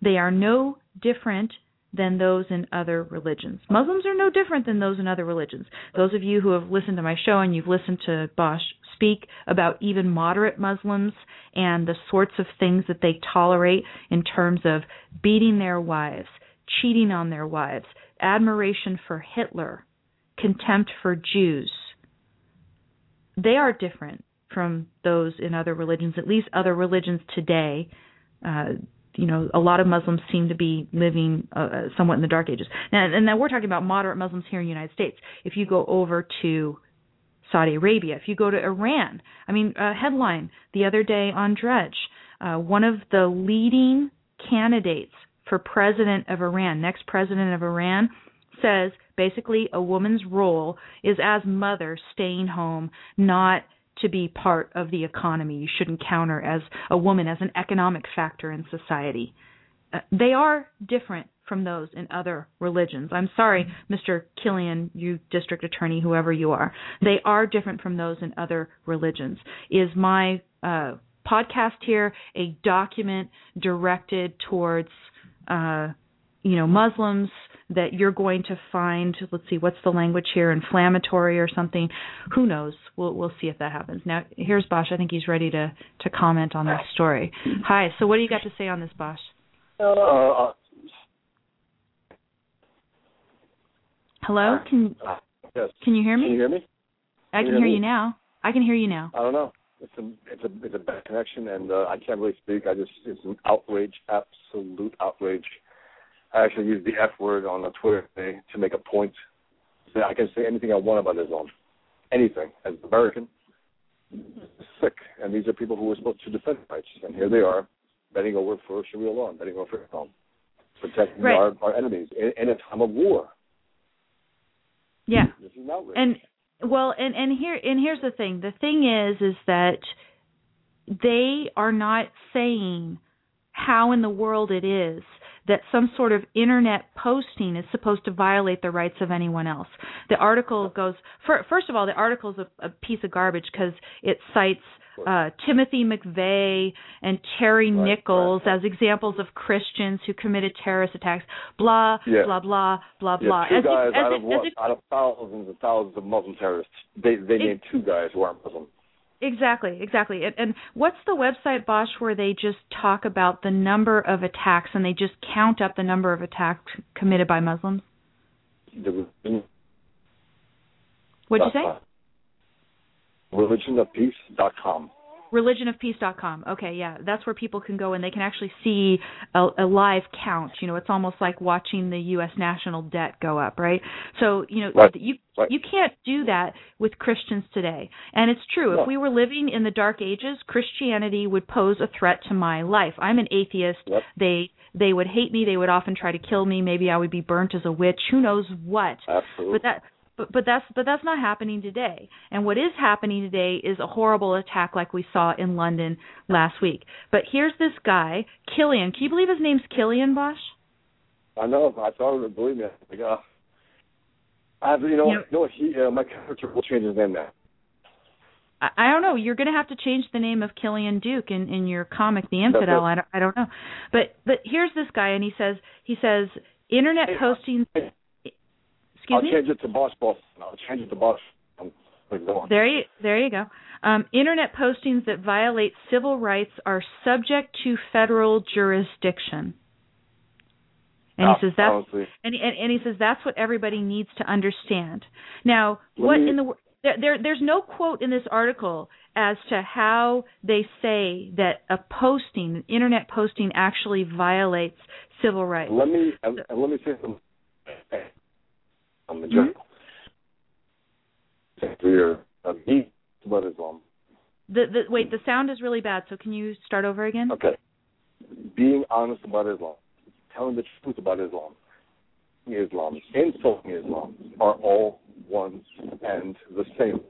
they are no different than those in other religions. Muslims are no different than those in other religions. Those of you who have listened to my show and you've listened to Bosch speak about even moderate Muslims and the sorts of things that they tolerate in terms of beating their wives, cheating on their wives, admiration for Hitler, contempt for Jews. They are different from those in other religions, at least other religions today. Uh, you know, a lot of Muslims seem to be living uh, uh somewhat in the dark ages. Now, and now we're talking about moderate Muslims here in the United States. If you go over to Saudi Arabia, if you go to Iran, I mean, a headline the other day on Drudge, uh, one of the leading candidates for president of Iran, next president of Iran, says basically a woman's role is as mother, staying home, not to be part of the economy. You shouldn't count her as a woman as an economic factor in society. Uh, they are different from those in other religions. I'm sorry, Mr. Killian, you district attorney, whoever you are. They are different from those in other religions. Is my uh, podcast here a document directed towards, uh, you know, Muslims? That you're going to find let's see what's the language here inflammatory or something? Who knows? We'll we'll see if that happens. Now here's bosch i think he's ready to to comment on this story. Hi so what do you got to say on this bosch uh, uh hello? can yes. can you hear me? Can you hear me? I can, hear, hear you now. I can hear you now. I don't know. It's a it's a it's a bad connection and uh, i can't really speak. I just it's an outrage absolute outrage I actually used the F word on the Twitter today to make a point that I can say anything I want about Islam. Anything. As an American, sick. And these are people who were supposed to defend rights. And here they are, bending over for Sharia law, bending over for Islam, protecting right. our, our enemies in, in a time of war. Yeah. This is outrage. And well, and and here and here's the thing. The thing is, is that they are not saying how in the world it is that some sort of internet posting is supposed to violate the rights of anyone else. The article goes for, first of all, the article is a, a piece of garbage because it cites uh, Timothy McVeigh and Terry Nichols right. as examples of Christians who committed terrorist attacks. Blah yeah. blah blah blah yeah, blah. Two as guys if, as out if, of what? If, out of thousands and thousands of Muslim terrorists, they they it, named two guys who aren't Muslim. Exactly, exactly. And, and what's the website, Bosch, where they just talk about the number of attacks and they just count up the number of attacks committed by Muslims? What'd you say? Religionofpeace.com religionofpeace.com. Okay, yeah, that's where people can go and they can actually see a, a live count. You know, it's almost like watching the U.S. national debt go up, right? So, you know, right. you right. you can't do that with Christians today. And it's true. No. If we were living in the Dark Ages, Christianity would pose a threat to my life. I'm an atheist. Yep. They they would hate me. They would often try to kill me. Maybe I would be burnt as a witch. Who knows what? Absolutely. But that but but that's but that's not happening today. And what is happening today is a horrible attack like we saw in London last week. But here's this guy, Killian. Can you believe his name's Killian Bosch? I know. I thought it. Believe me. Like, uh, I have. You know. You know- You know he. Uh, my character will change his name now. I, I don't know. You're going to have to change the name of Killian Duke in in your comic, The Infidel. I don't I don't know. But but here's this guy, and he says he says internet Hey, postings. hey, Excuse I'll me. change it to Boss Boss. I'll change it to Boss. There you there you go. Um, internet postings that violate civil rights are subject to federal jurisdiction. And Ah, he says that's and, and and he says that's what everybody needs to understand. Now, Let what me- in the there, there there's no quote in this article as to how they say that a posting, an internet posting, actually violates civil rights. let me and let me say something. In Mhm. general. We're me about Islam. The, the wait, the sound is really bad. So can you start over again? Okay. Being honest about Islam, telling the truth about Islam, Islam, insulting Islam are all one and the same.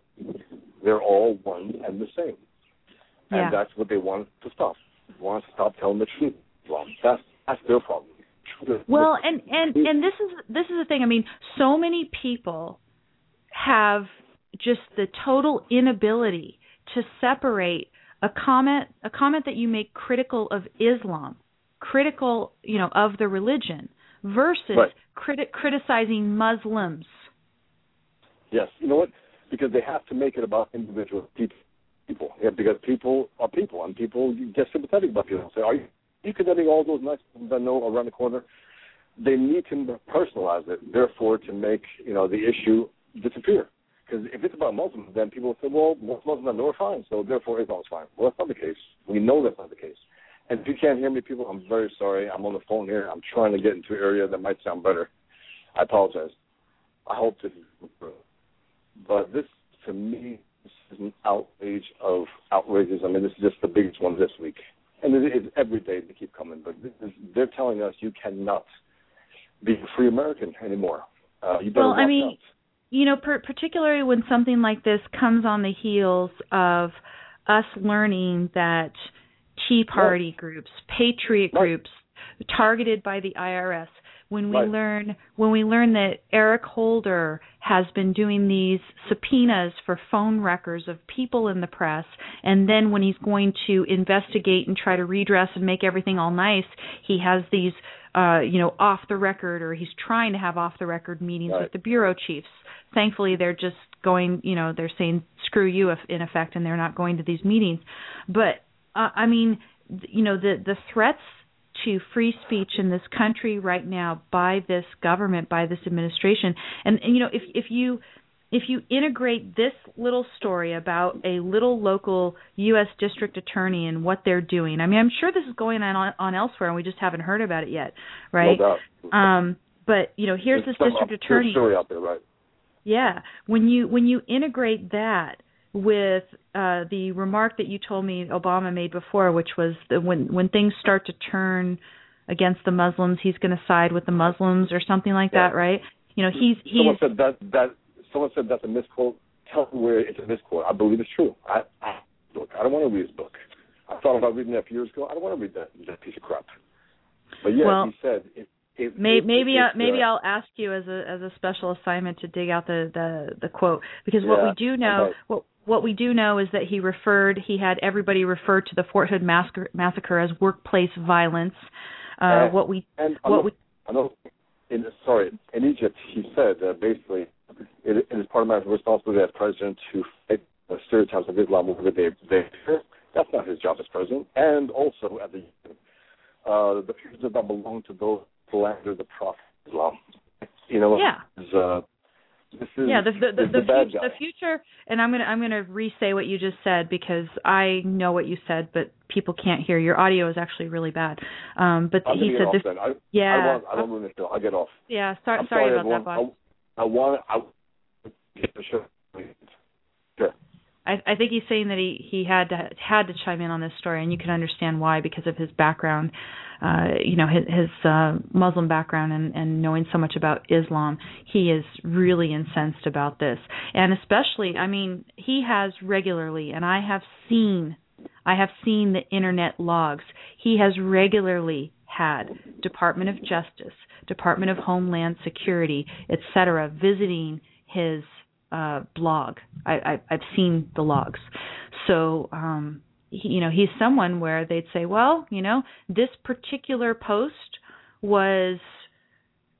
They're all one and the same. Yeah. And that's what they want to stop. They want to stop telling the truth. Islam. That's that's their problem. Well, and and and this is this is the thing. I mean, so many people have just the total inability to separate a comment a comment that you make critical of Islam, critical, you know, of the religion versus Right. criti- criticizing Muslims. Yes, you know what? Because they have to make it about individual people. People, yeah, because people are people, and people get sympathetic about people. And say, are you, condemning all those nice people that know around the corner? They need to personalize it, therefore, to make you know the issue disappear. Because if it's about Muslims, then people will say, well, most Muslims I know are fine, so therefore Islam's fine. Well, that's not the case. We know that's not the case. And if you can't hear me, people, I'm very sorry. I'm on the phone here. I'm trying to get into an area that might sound better. I apologize. I hope is but this, to me, this is an outrage of outrages. I mean, this is just the biggest one this week, and it is every day they keep coming. But this is, they're telling us you cannot be a free American anymore. Uh, you better Well, I mean, out. you know, per- particularly when something like this comes on the heels of us learning that Tea Party groups, patriot Right. groups, targeted by the IRS. When we Right. learn when we learn that Eric Holder has been doing these subpoenas for phone records of people in the press, and then when he's going to investigate and try to redress and make everything all nice, he has these uh, you know, off the record or he's trying to have off the record meetings Right. with the bureau chiefs. Thankfully, they're just going, you know, they're saying screw you if in effect and they're not going to these meetings. But uh, I mean, th- you know, the the threats to free speech in this country right now by this government, by this administration. And, and you know, if if you if you integrate this little story about a little local U.S. district attorney and what they're doing, I mean, I'm sure this is going on on elsewhere, and we just haven't heard about it yet, right? No doubt. Um, but you know, here's There's this district obscure attorney. story out there, right? Yeah, when you when you integrate that with uh, the remark that you told me Obama made before, which was that when when things start to turn against the Muslims, he's going to side with the Muslims or something like Yeah. that, right? You know, he's he's. Someone said that that someone said that's a misquote. Tell me where it's a misquote. I believe it's true. I I, look, I don't want to read his book. I thought about reading that a few years ago. I don't want to read that that piece of crap. But yeah, Well, he said May, if- maybe if, I, maybe uh, I'll ask you as a as a special assignment to dig out the the, the quote because what we do know what what we do know is that he referred he had everybody refer to the Fort Hood massacre, massacre as workplace violence. Uh, Uh, what we And what another, we another, in sorry, in Egypt, he said uh, basically it, it is part of my responsibility as president to fight stereotypes of Islam over there. That's not his job as president. And also at the uh, the futures that belong to those slander the Prophet Islam. You know, yeah. Is, uh, this is, yeah, the the, the, the, future, the future, and I'm gonna I'm gonna re-say what you just said because I know what you said, but people can't hear. Your audio is actually really bad. Um, but I'm he said this. Then. I, yeah, I I don't the show. I get off. Yeah, sorry, sorry, sorry about everyone. that, boss. I, I want I get the show. Sure. I, I think he's saying that he he had to had to chime in on this story, and you can understand why because of his background, uh, you know, his, his uh, Muslim background and and knowing so much about Islam. He is really incensed about this, and especially, I mean, he has regularly, and I have seen, I have seen the internet logs. He has regularly had Department of Justice, Department of Homeland Security, etc., visiting his uh, blog. I, I, I've seen the logs. So, um, he, you know, he's someone where they'd say, well, you know, this particular post was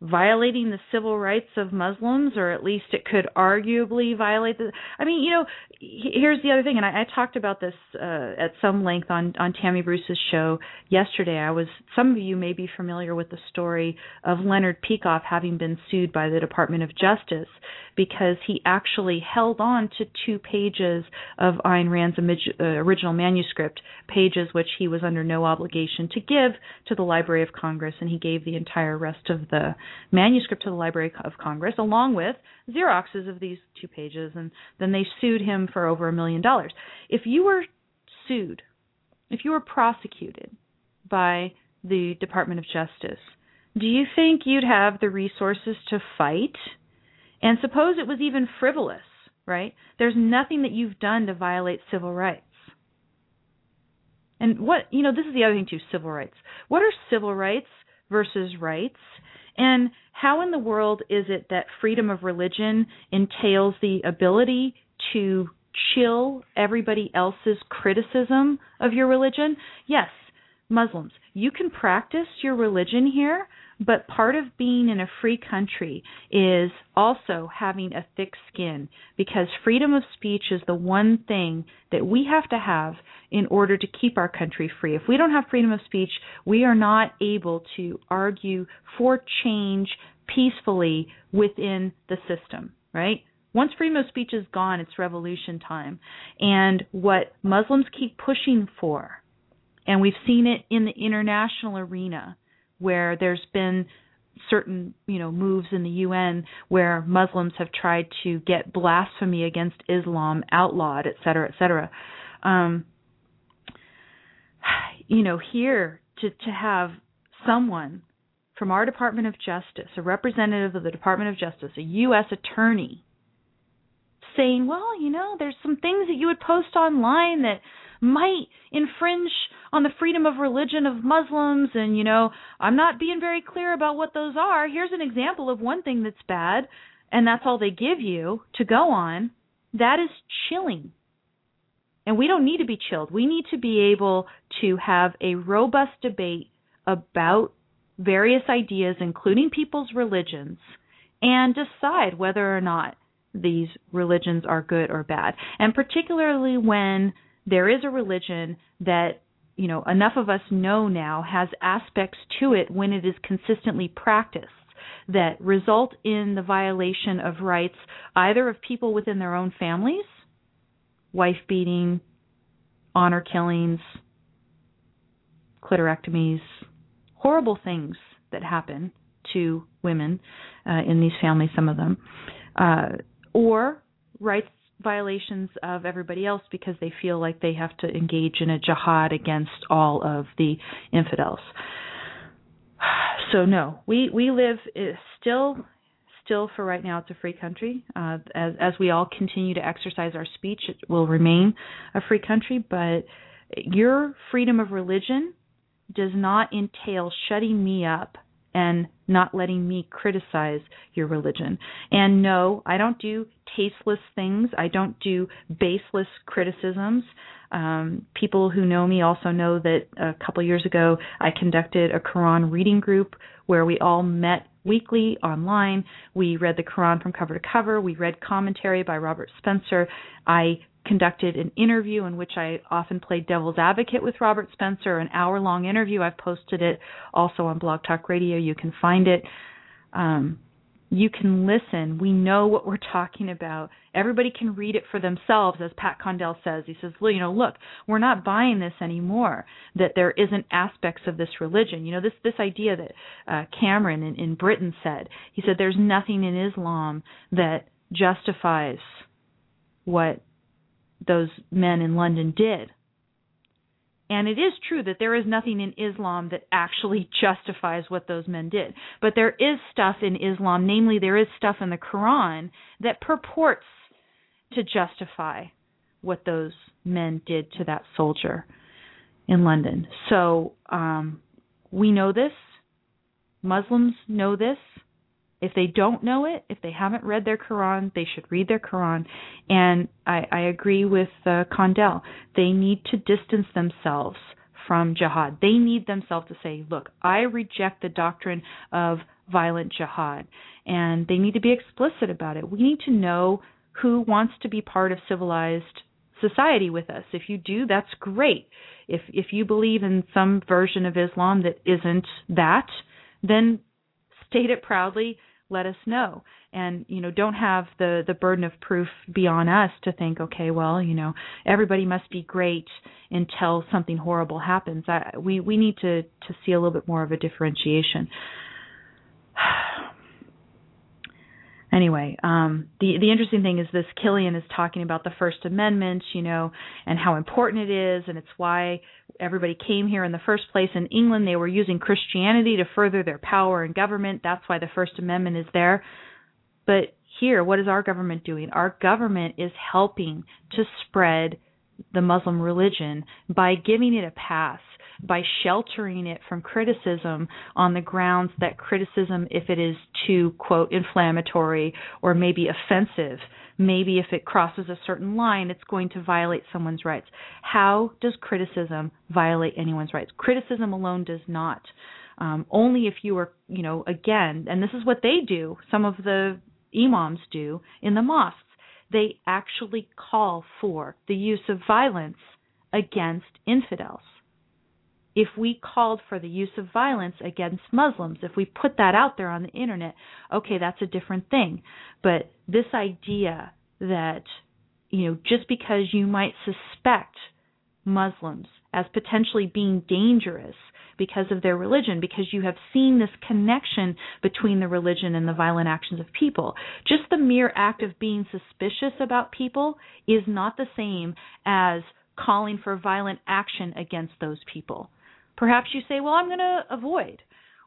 violating the civil rights of Muslims, or at least it could arguably violate the. I mean, you know, here's the other thing, and I, I talked about this uh, at some length on on Tammy Bruce's show yesterday. I was some of you may be familiar with the story of Leonard Peikoff having been sued by the Department of Justice because he actually held on to two pages of Ayn Rand's uh, original manuscript, pages which he was under no obligation to give to the Library of Congress, and he gave the entire rest of the manuscript to the Library of Congress, along with Xeroxes of these two pages, and then they sued him for over a million dollars. If you were sued, if you were prosecuted by the Department of Justice, do you think you'd have the resources to fight? And suppose it was even frivolous, right? There's nothing that you've done to violate civil rights. And what, you know, this is the other thing too civil rights. What are civil rights versus rights? And how in the world is it that freedom of religion entails the ability to chill everybody else's criticism of your religion? Yes, Muslims, you can practice your religion here, but part of being in a free country is also having a thick skin because freedom of speech is the one thing that we have to have in order to keep our country free. If we don't have freedom of speech, we are not able to argue for change peacefully within the system, right? Once freedom of speech is gone, it's revolution time. And what Muslims keep pushing for, and we've seen it in the international arena, where there's been certain you know moves in the UN where Muslims have tried to get blasphemy against Islam outlawed, et cetera, et cetera. Um, you know, here to to have someone from our Department of Justice, a representative of the Department of Justice, a U.S. attorney, saying, well, you know, there's some things that you would post online that might infringe on the freedom of religion of Muslims and you know I'm not being very clear about what those are. Here's an example of one thing that's bad and that's all they give you to go on. That is chilling. And we don't need to be chilled. We need to be able to have a robust debate about various ideas including people's religions and decide whether or not these religions are good or bad. And particularly when there is a religion that you know enough of us know now has aspects to it when it is consistently practiced that result in the violation of rights either of people within their own families wife beating honor killings clitorectomies horrible things that happen to women uh, in these families some of them uh, or rights violations of everybody else because they feel like they have to engage in a jihad against all of the infidels. So no, we we live uh, still still for right now it's a free country. Uh, as as we all continue to exercise our speech, it will remain a free country. But your freedom of religion does not entail shutting me up and not letting me criticize your religion. And no, I don't do tasteless things. I don't do baseless criticisms. Um, people who know me also know that a couple years ago I conducted a Quran reading group where we all met weekly online. We read the Quran from cover to cover. We read commentary by Robert Spencer. I conducted an interview in which I often played devil's advocate with Robert Spencer, an hour long interview. I've posted it also on Blog Talk Radio. You can find it. Um, you can listen. We know what we're talking about. Everybody can read it for themselves, as Pat Condell says. He says, you know, look, we're not buying this anymore. That there isn't aspects of this religion. You know, this this idea that uh, Cameron in, in Britain said. He said, there's nothing in Islam that justifies what those men in London did. And it is true that there is nothing in Islam that actually justifies what those men did. But there is stuff in Islam, namely, there is stuff in the Quran that purports to justify what those men did to that soldier in London. So um, we know this. Muslims know this. If they don't know it, if they haven't read their Quran, they should read their Quran. And I, I agree with uh, Condell. They need to distance themselves from jihad. They need themselves to say, look, I reject the doctrine of violent jihad. And they need to be explicit about it. We need to know who wants to be part of civilized society with us. If you do, that's great. If if you believe in some version of Islam that isn't that, then state it proudly let us know. And you know don't have the the burden of proof be on us to think okay well you know everybody must be great until something horrible happens. I, we we need to to see a little bit more of a differentiation anyway, um, the the interesting thing is this Killian is talking about the First Amendment, you know, and how important it is, and it's why everybody came here in the first place. In England, they were using Christianity to further their power in government. That's why the First Amendment is there. But here, what is our government doing? Our government is helping to spread the Muslim religion by giving it a pass by sheltering it from criticism on the grounds that criticism, if it is too, quote, inflammatory or maybe offensive, maybe if it crosses a certain line, it's going to violate someone's rights. How does criticism violate anyone's rights? Criticism alone does not. Um, only if you are, you know, again, and this is what they do, some of the imams do in the mosques, they actually call for the use of violence against infidels if we called for the use of violence against Muslims, if we put that out there on the internet, okay, that's a different thing. But this idea that, you know, just because you might suspect Muslims as potentially being dangerous because of their religion, because you have seen this connection between the religion and the violent actions of people. Just the mere act of being suspicious about people is not the same as calling for violent action against those people. Perhaps you say, well, I'm going to avoid.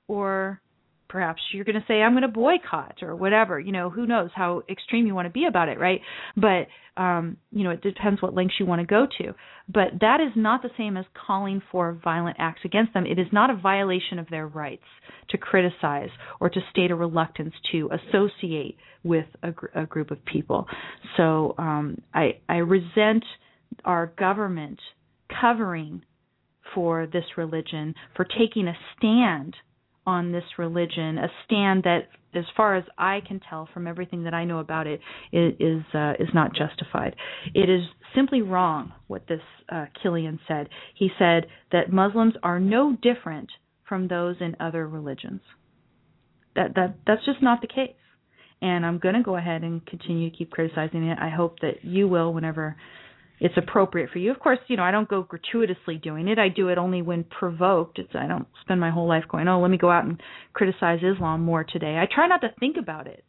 Or perhaps you're going to say, I'm going to boycott or whatever. You know, who knows how extreme you want to be about it, right? But, um, you know, it depends what lengths you want to go to. But that is not the same as calling for violent acts against them. It is not a violation of their rights to criticize or to state a reluctance to associate with a, gr- a group of people. So um, I, I resent our government covering for this religion, for taking a stand on this religion, a stand that, as far as I can tell from everything that I know about it, is uh, is not justified. It is simply wrong what this uh, Killian said. He said that Muslims are no different from those in other religions. That that that's just not the case. And I'm going to go ahead and continue to keep criticizing it. I hope that you will whenever it's appropriate for you. Of course, you know, I don't go gratuitously doing it. I do it only when provoked. It's I don't spend my whole life going, "Oh, let me go out and criticize Islam more today." I try not to think about it.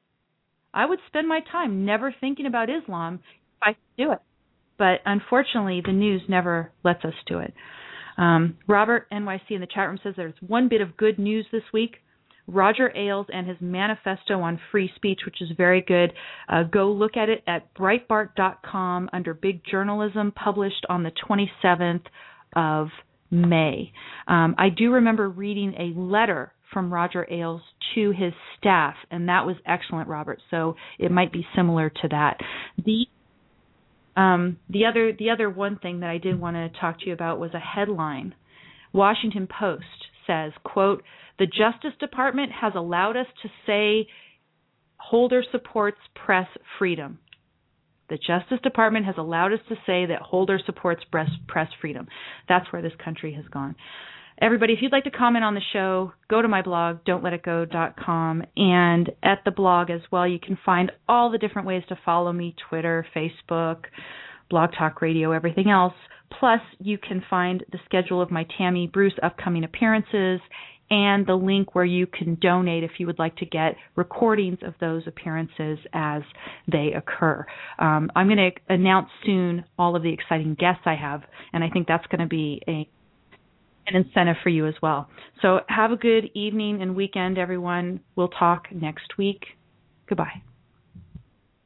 I would spend my time never thinking about Islam if I could do it. But unfortunately, the news never lets us do it. Um, Robert NYC in the chat room says there's one bit of good news this week. Roger Ailes and his manifesto on free speech, which is very good. Uh, go look at it at Breitbart.com under Big Journalism, published on the 27th of May. Um, I do remember reading a letter from Roger Ailes to his staff, and that was excellent, Robert. So it might be similar to that. The um, the other the other one thing that I did want to talk to you about was a headline. Washington Post says, quote, the Justice Department has allowed us to say Holder supports press freedom. The Justice Department has allowed us to say that Holder supports press freedom. That's where this country has gone. Everybody, if you'd like to comment on the show, go to my blog, don'tletitgo.com. And at the blog as well, you can find all the different ways to follow me Twitter, Facebook, Blog Talk Radio, everything else. Plus, you can find the schedule of my Tammy Bruce upcoming appearances and the link where you can donate if you would like to get recordings of those appearances as they occur. Um, I'm going to announce soon all of the exciting guests I have, and I think that's going to be a an incentive for you as well. So have a good evening and weekend, everyone. We'll talk next week. Goodbye.